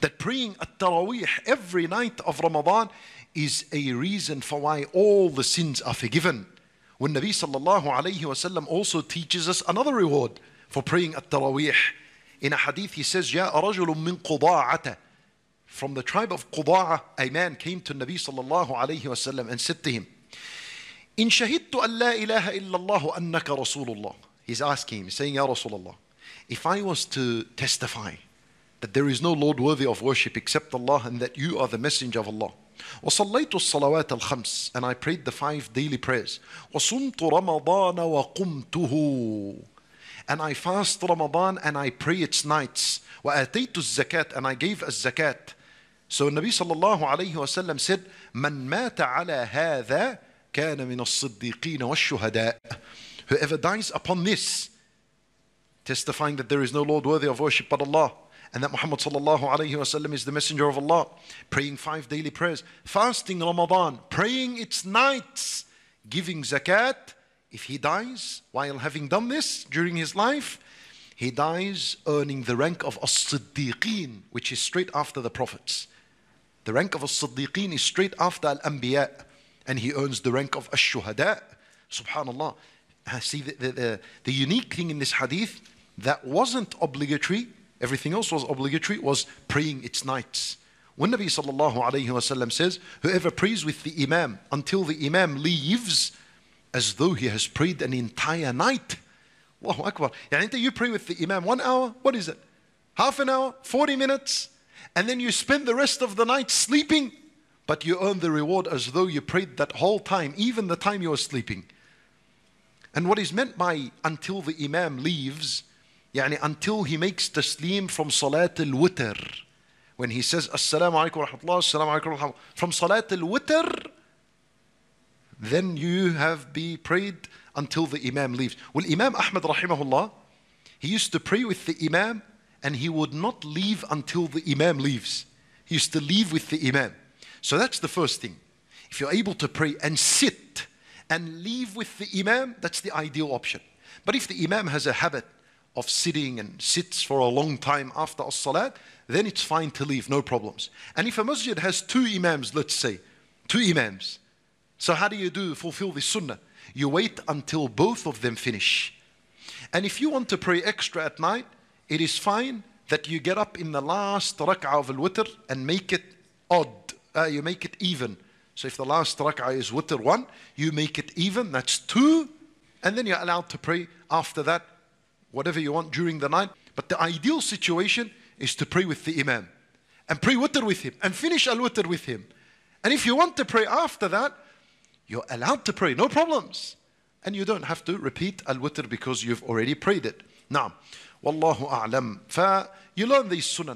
that praying at Taraweeh every night of Ramadan is a reason for why all the sins are forgiven. When Nabi sallallahu alayhi wasallam also teaches us another reward for praying at Taraweeh. In a hadith he says, جاء رجل من قضاعة From the tribe of Quda'a, a man came to Nabi sallallahu alayhi wasallam and said to him, إن شهدت أن لا إله إلا الله أنك رسول الله. He's asking him, saying, Ya Rasulullah, if I was to testify that there is no Lord worthy of worship except Allah and that you are the messenger of Allah. وصليت الصلوات الخمس and I prayed the five daily prayers. وصمت رمضان وقمته and I fast Ramadan and I pray its nights. وآتيت الزكاة and I gave a zakat. So Nabi sallallahu alayhi wasallam said, من مات على هذا كان من الصديقين والشهداء. Whoever dies upon this, testifying that there is no Lord worthy of worship but Allah, and that Muhammad sallallahu alayhi wasallam is the messenger of Allah, praying five daily prayers, fasting Ramadan, praying its nights, giving zakat. If he dies while having done this during his life, he dies earning the rank of as-siddiqeen, which is straight after the prophets. The rank of as-siddiqeen is straight after al-anbiya, and he earns the rank of ash-shuhada. Subhanallah. See the, the, the, the unique thing in this hadith that wasn't obligatory everything else was obligatory, was praying its nights. When Nabi sallallahu alayhi wasallam says, whoever prays with the imam until the imam leaves, as though he has prayed an entire night. Allahu Akbar. Yani you pray with the imam one hour, what is it? Half an hour, 40 minutes, and then you spend the rest of the night sleeping, but you earn the reward as though you prayed that whole time, even the time you were sleeping. And what is meant by until the imam leaves يعني until he makes taslim from Salat al-Witr. When he says, Assalamu alaikum wa rahmatullah, Assalamu alaikum wa rahmatullah, from Salat al-Witr, then you have be prayed until the Imam leaves. Well, Imam Ahmad rahimahullah, he used to pray with the Imam and he would not leave until the Imam leaves. He used to leave with the Imam. So that's the first thing. If you're able to pray and sit and leave with the Imam, that's the ideal option. But if the Imam has a habit of sitting and sits for a long time after as salat, then it's fine to leave, no problems. And if a masjid has two imams, let's say, two imams, so how do you do fulfill this sunnah? You wait until both of them finish. And if you want to pray extra at night, it is fine that you get up in the last rak'ah of al-witr and make it odd. Uh, you make it even. So if the last rak'ah is witr one, you make it even, that's two. And then you're allowed to pray after that whatever you want during the night. But the ideal situation is to pray with the Imam and pray witr with him and finish al witr with him. And if you want to pray after that, you're allowed to pray, no problems. And you don't have to repeat al witr because you've already prayed it. Now, Wallahu a'lam. You learn these sunan.